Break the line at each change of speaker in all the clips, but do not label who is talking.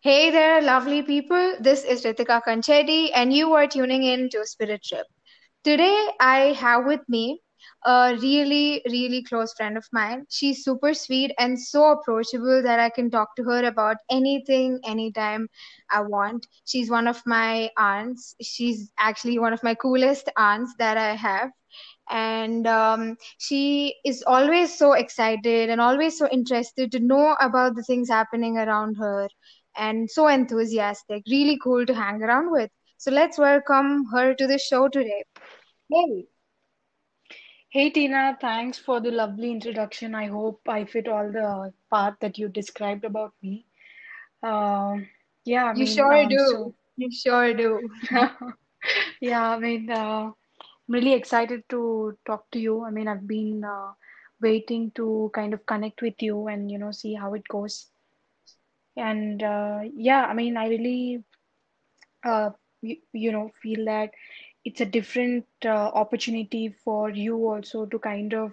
Hey there, lovely people. This is Ritika Kanchedi, and you are tuning in to Spirit Trip. Today, I have with me a really, really close friend of mine. She's super sweet and so approachable that I can talk to her about anything, anytime I want. She's one of my aunts. She's actually one of my coolest aunts that I have. And um, she is always so excited and always so interested to know about the things happening around her and so enthusiastic. Really cool to hang around with. So let's welcome her to the show today. Hey,
Hey Tina, thanks for the lovely introduction. I hope I fit all the part that you described about me. Um, yeah, I
you
mean,
sure
um,
do.
so
You sure do.
yeah, I mean, uh, I'm really excited to talk to you. I mean, I've been uh, waiting to kind of connect with you and you know see how it goes. And uh, yeah, I mean, I really uh, you, you know feel that it's a different uh, opportunity for you also to kind of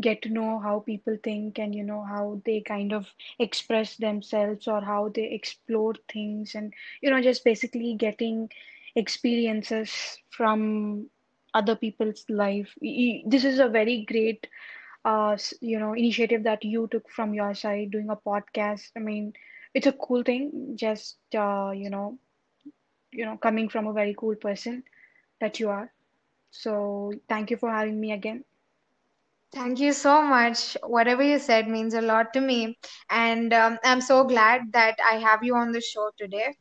get to know how people think and you know how they kind of express themselves or how they explore things and you know just basically getting experiences from other people's life. This is a very great uh you know initiative that you took from your side doing a podcast. I mean it's a cool thing just uh you know you know, coming from a very cool person that you are. So thank you for having me again.
Thank you so much. Whatever you said means a lot to me. And um, I'm so glad that I have you on the show today.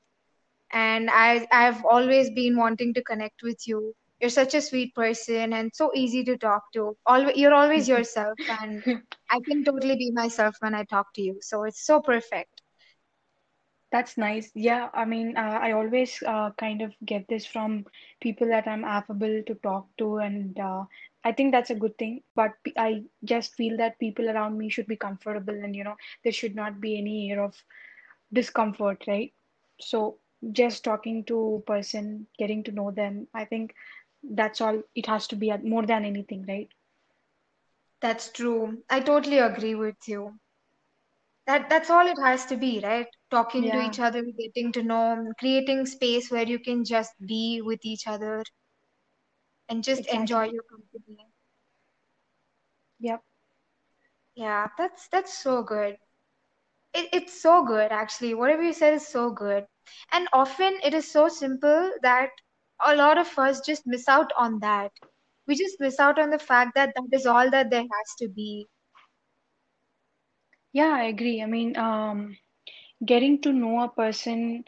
And I, I've always been wanting to connect with you. You're such a sweet person and so easy to talk to. Always, you're always yourself, and I can totally be myself when I talk to you. So it's so perfect.
That's nice. Yeah, I mean, uh, I always uh, kind of get this from people that I'm affable to talk to, and uh, I think that's a good thing. But I just feel that people around me should be comfortable, and you know, there should not be any air of discomfort, right? So just talking to person, getting to know them, I think that's all it has to be more than anything, right?
That's true. I totally agree with you. That that's all it has to be, right? Talking to each other, getting to know, creating space where you can just be with each other and just enjoy your company.
Yep.
Yeah, that's that's so good. It, it's so good actually. Whatever you said is so good. And often it is so simple that a lot of us just miss out on that. We just miss out on the fact that that is all that there has to be.
Yeah, I agree. I mean, um, getting to know a person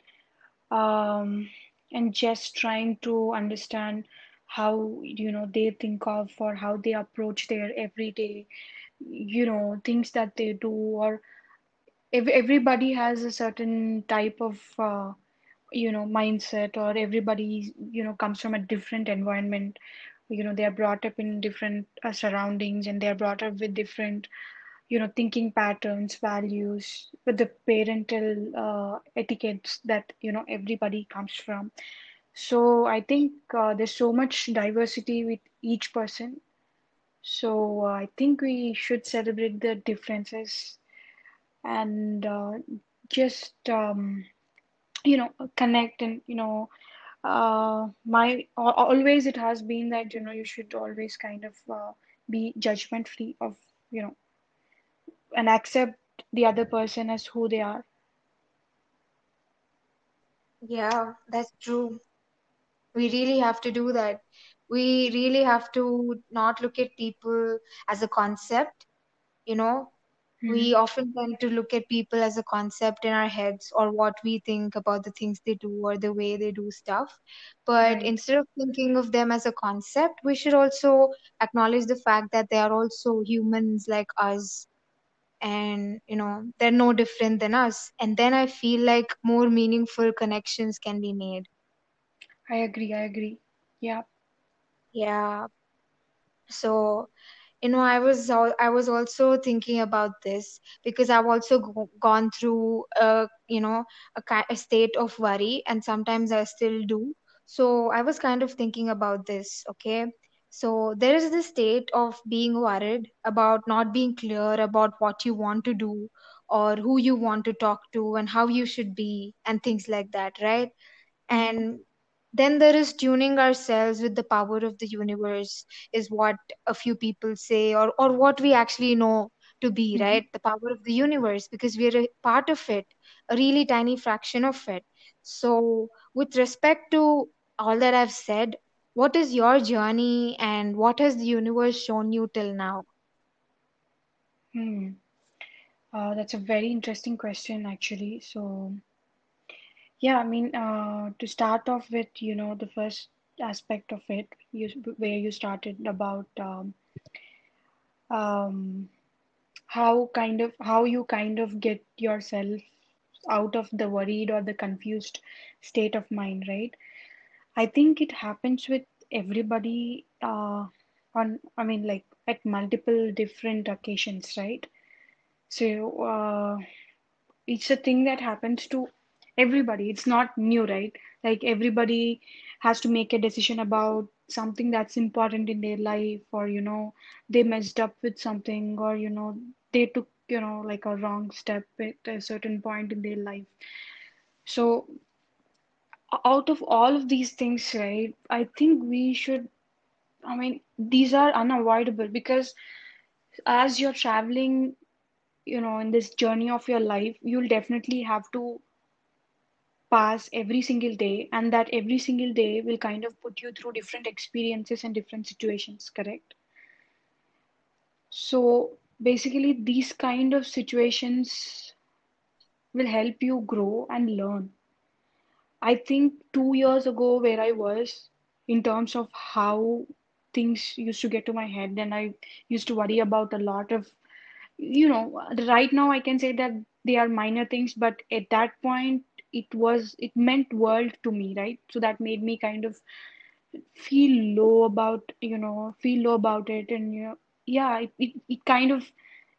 um, and just trying to understand how, you know, they think of or how they approach their everyday, you know, things that they do, or ev everybody has a certain type of, uh, you know, mindset, or everybody, you know, comes from a different environment. You know, they are brought up in different uh, surroundings and they are brought up with different you know thinking patterns values with the parental uh, etiquettes that you know everybody comes from. So i think uh, there's so much diversity with each person. So uh, i think we should celebrate the differences and uh, just um, you know connect and you know uh, my always it has been that you know you should always kind of uh, be judgment free of you know and accept the other person as who they are.
Yeah, that's true. We really have to do that. We really have to not look at people as a concept, you know,
hmm
we often tend to look at people as a concept in our heads or what we think about the things they do or the way they do stuff. But
Right.
instead of thinking of them as a concept, we should also acknowledge the fact that they are also humans like us and you know they're no different than us and then i feel like more meaningful connections can be made
I agree. I agree. Yeah.
yeah so you know i was i was also thinking about this because i've also go- gone through a you know a, a state of worry and sometimes i still do so i was kind of thinking about this okay So there is this state of being worried about not being clear about what you want to do or who you want to talk to and how you should be and things like that, right? And then there is tuning ourselves with the power of the universe, is what a few people say, or, or what we actually know to be,
Mm-hmm.
right? The power of the universe, because we're a part of it, a really tiny fraction of it. So, with respect to all that I've said, what is your journey and what has the universe shown you till now?
Hmm. Uh, that's a very interesting question, actually. So, yeah, I mean, uh, to start off with, you know, the first aspect of it, you, where you started about um, um, how kind of how you kind of get yourself out of the worried or the confused state of mind, right? I think it happens with everybody uh, on, I mean, like at multiple different occasions, right? So, uh, it's a thing that happens to everybody. It's not new, right? Like everybody has to make a decision about something that's important in their life, or you know, they messed up with something, or you know, they took, you know, like a wrong step at a certain point in their life. So, out of all of these things, right, I think we should, I mean, these are unavoidable because as you're traveling, you know, in this journey of your life, you'll definitely have to pass every single day and that every single day will kind of put you through different experiences and different situations correct? So basically these kind of situations will help you grow and learn i think 2 years ago where i was in terms of how things used to get to my head and i used to worry about a lot of you know right now i can say that they are minor things but at that point it was it meant world to me right? So that made me kind of feel low about you know feel low about it. And you know yeah it, it, it kind of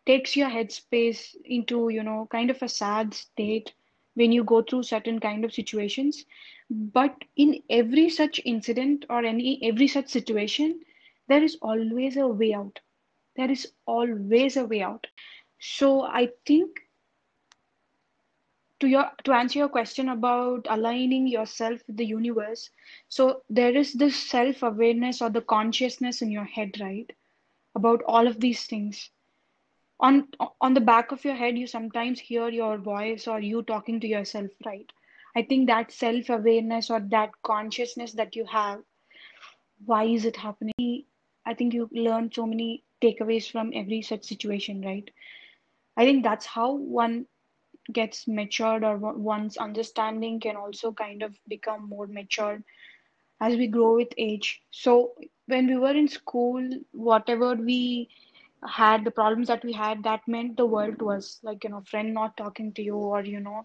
takes your headspace into you know kind of a sad state when you go through certain kind of situations. But in every such incident or any every such situation there is always a way out. There is always a way out. So i think to your to answer your question about aligning yourself with the universe so there is this self awareness or the consciousness in your head right about all of these things on on the back of your head you sometimes hear your voice or you talking to yourself right? I think that self awareness or that consciousness that you have why is it happening? I think you learn so many takeaways from every such situation right? I think that's how one gets matured or one's understanding can also kind of become more matured as we grow with age. So when we were in school, whatever we had, the problems that we had, that meant the world to us. Like, you know, friend not talking to you, or, you know,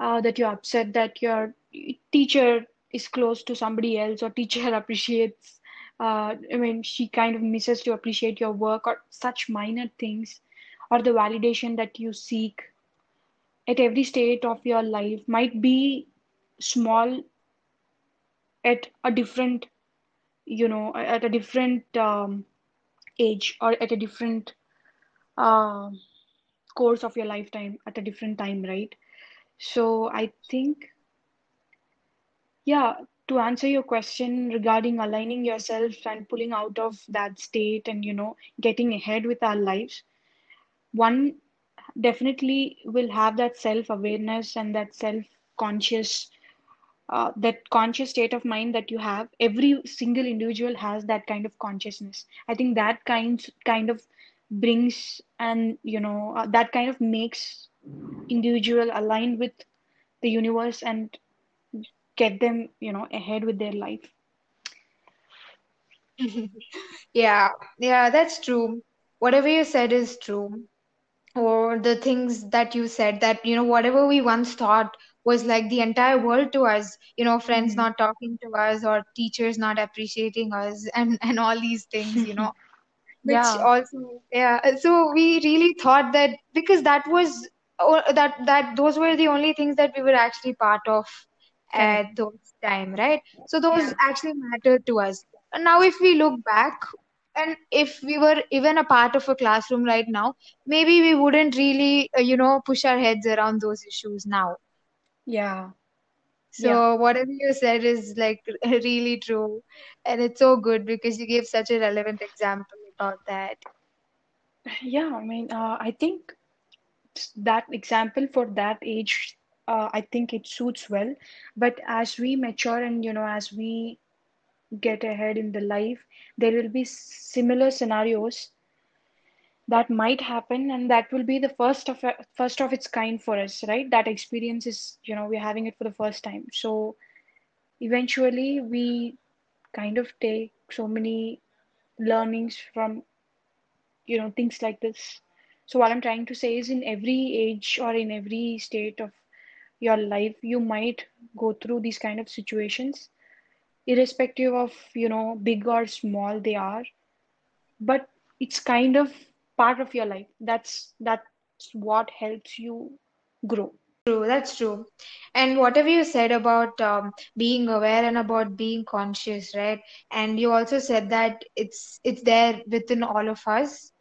uh, that you're upset that your teacher is close to somebody else, or teacher appreciates, uh, I mean, she kind of misses to appreciate your work, or such minor things, or the validation that you seek at every state of your life might be small at a different you know at a different um, age or at a different uh, course of your lifetime at a different time right? So i think yeah to answer your question regarding aligning yourself and pulling out of that state and you know getting ahead with our lives one definitely will have that self awareness and that self conscious uh, that conscious state of mind that you have every single individual has that kind of consciousness i think that kind kind of brings and you know uh, that kind of makes individual aligned with the universe and get them you know ahead with their life
Yeah, yeah, that's true. Whatever you said is true. Or the things that you said that, you know, whatever we once thought was like the entire world to us, you know, friends
hmm
not talking to us or teachers not appreciating us and and all these things, you know, which
yeah
also, yeah. uh, So we really thought that because that was or that that those were the only things that we were actually part of at those time, right? So those
yeah
actually mattered to us. And now, if we look back, and if we were even a part of a classroom right now, maybe we wouldn't really, uh, you know, push our heads around those issues now.
Yeah.
So
Yeah.
whatever you said is like really true, and it's so good because you gave such a relevant example about that.
Yeah, I mean, uh, I think that example for that age, uh, I think it suits well. But as we mature and, you know, as we get ahead in the life, there will be similar scenarios that might happen, and that will be the first of first of its kind for us, right? That experience is, you know, we're having it for the first time. So eventually, we kind of take so many learnings from, you know, things like this. So what I'm trying to say is, in every age or in every state of your life, you might go through these kind of situations irrespective of you know big or small they are but it's kind of part of your life that's that's what helps you grow
True, that's true. And whatever you said about um, being aware and about being conscious, right? And you also said that it's it's there within all of us,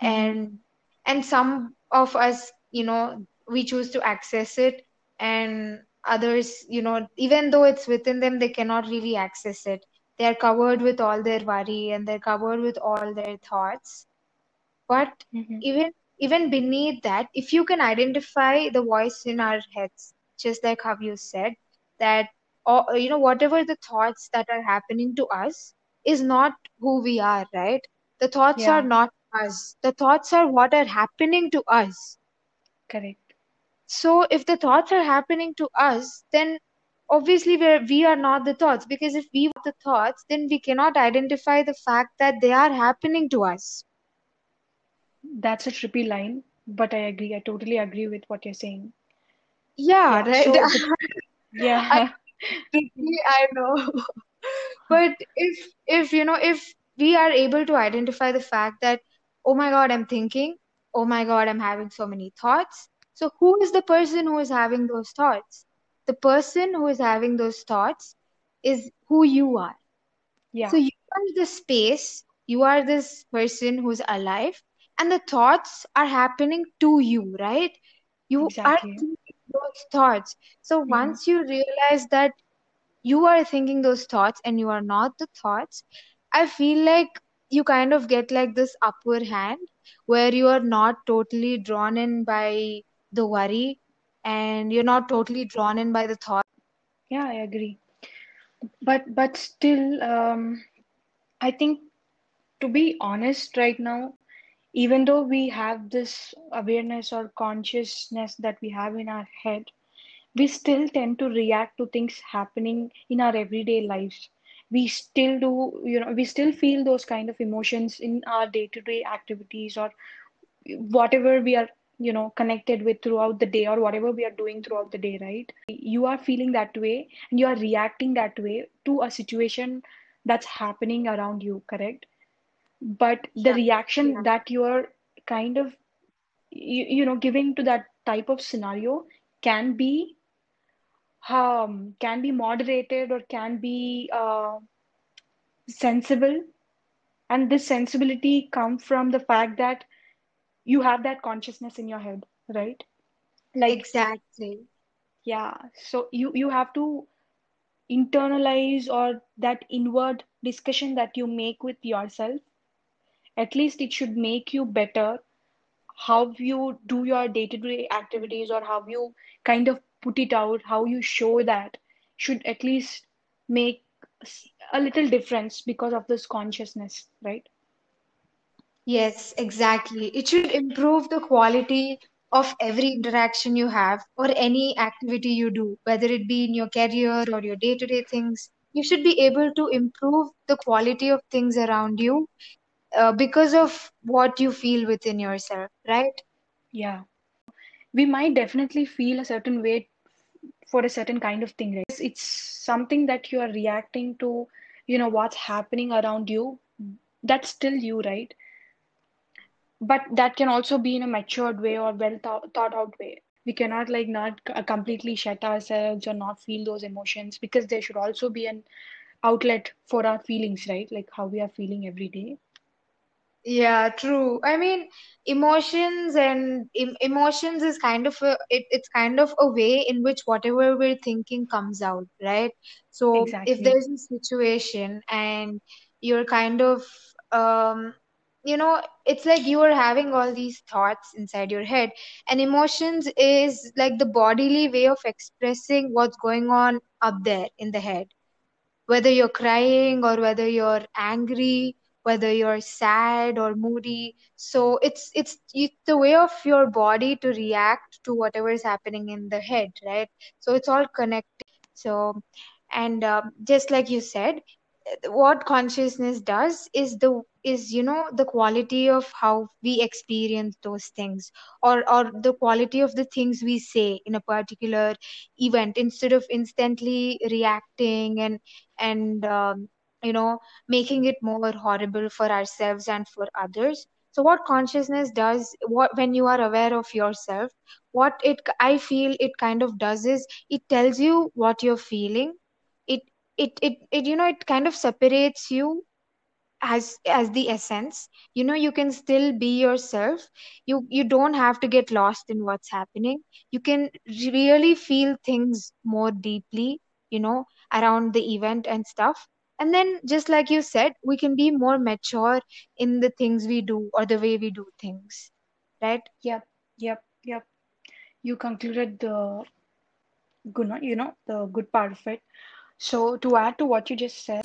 hmm
and and some of us, you know, we choose to access it, and others, you know, even though it's within them, they cannot really access it. They are covered with all their worry and they're covered with all their thoughts. But
hmm
even even beneath that, if you can identify the voice in our heads, just like how you said, that or you know, whatever the thoughts that are happening to us is not who we are, right? The thoughts are not us. The thoughts are what are happening to us.
correct
So if the thoughts are happening to us, then obviously we're, we are not the thoughts because if we were the thoughts, then we cannot identify the fact that they are happening to us.
That's a trippy line but i agree i totally agree with what you're saying
Yeah,
yeah
right.
so
I
yeah
tricky, I know. But if if you know if we are able to identify the fact that oh my God, I'm thinking, oh my God, I'm having so many thoughts. So who is the person who is having those thoughts? The person who is having those thoughts is who you are.
Yeah so
you are the space, you are this person who's alive, and the thoughts are happening to you, right? You are thinking those thoughts. So
hmm
once you realize that you are thinking those thoughts and you are not the thoughts, I feel like you kind of get like this upper hand where you are not totally drawn in by the worry and you're not totally drawn in by the thought.
yeah i agree but but still um i think to be honest right now even though we have this awareness or consciousness that we have in our head we still tend to react to things happening in our everyday lives. We still do you know we still feel those kind of emotions in our day-to-day activities or whatever we are you know connected with throughout the day or whatever we are doing throughout the day right? You are feeling that way and you are reacting that way to a situation that's happening around you correct but the
Yeah.
reaction that you are kind of you, you know giving to that type of scenario can be um, can be moderated or can be uh, sensible and this sensibility come from the fact that you have that consciousness in your head right like
Exactly.
yeah so you you have to internalize or that inward discussion that you make with yourself at least it should make you better how you do your day-to-day activities or how you kind of put it out, how you show that should at least make a little difference because of this consciousness, right?
Yes, exactly. It should improve the quality of every interaction you have or any activity you do, whether it be in your career or your day-to-day things. You should be able to improve the quality of things around you uh, because of what you feel within yourself, right?
Yeah. We might definitely feel a certain way for a certain kind of thing, right? It's something that you are reacting to, you know, what's happening around you. That's still you, right? But that can also be in a matured way or well thought, thought out way. We cannot like not completely shut ourselves or not feel those emotions because there should also be an outlet for our feelings, right? Like how we are feeling every day.
Yeah, true. I mean, emotions and em emotions is kind of a it, it's kind of a way in which whatever we're thinking comes out, right? So if there's a situation and you're kind of um you know, it's like you are having all these thoughts inside your head, and emotions is like the bodily way of expressing what's going on up there in the head whether you're crying or whether you're angry whether you're sad or moody. So it's it's it's the way of your body to react to whatever is happening in the head right? So it's all connected. So and um, just like you said what consciousness does is the is you know the quality of how we experience those things or or the quality of the things we say in a particular event instead of instantly reacting and and um, you know making it more horrible for ourselves and for others. So what consciousness does what when you are aware of yourself what it i feel it kind of does is it tells you what you're feeling. It it it, it you know it kind of separates you as as the essence. You know you can still be yourself. You you don't have to get lost in what's happening. You can really feel things more deeply you know around the event and stuff and then just like you said we can be more mature in the things we do or the way we do things right
Yep, yep, yep. You concluded the good, you know, the good part of it. So to add to what you just said,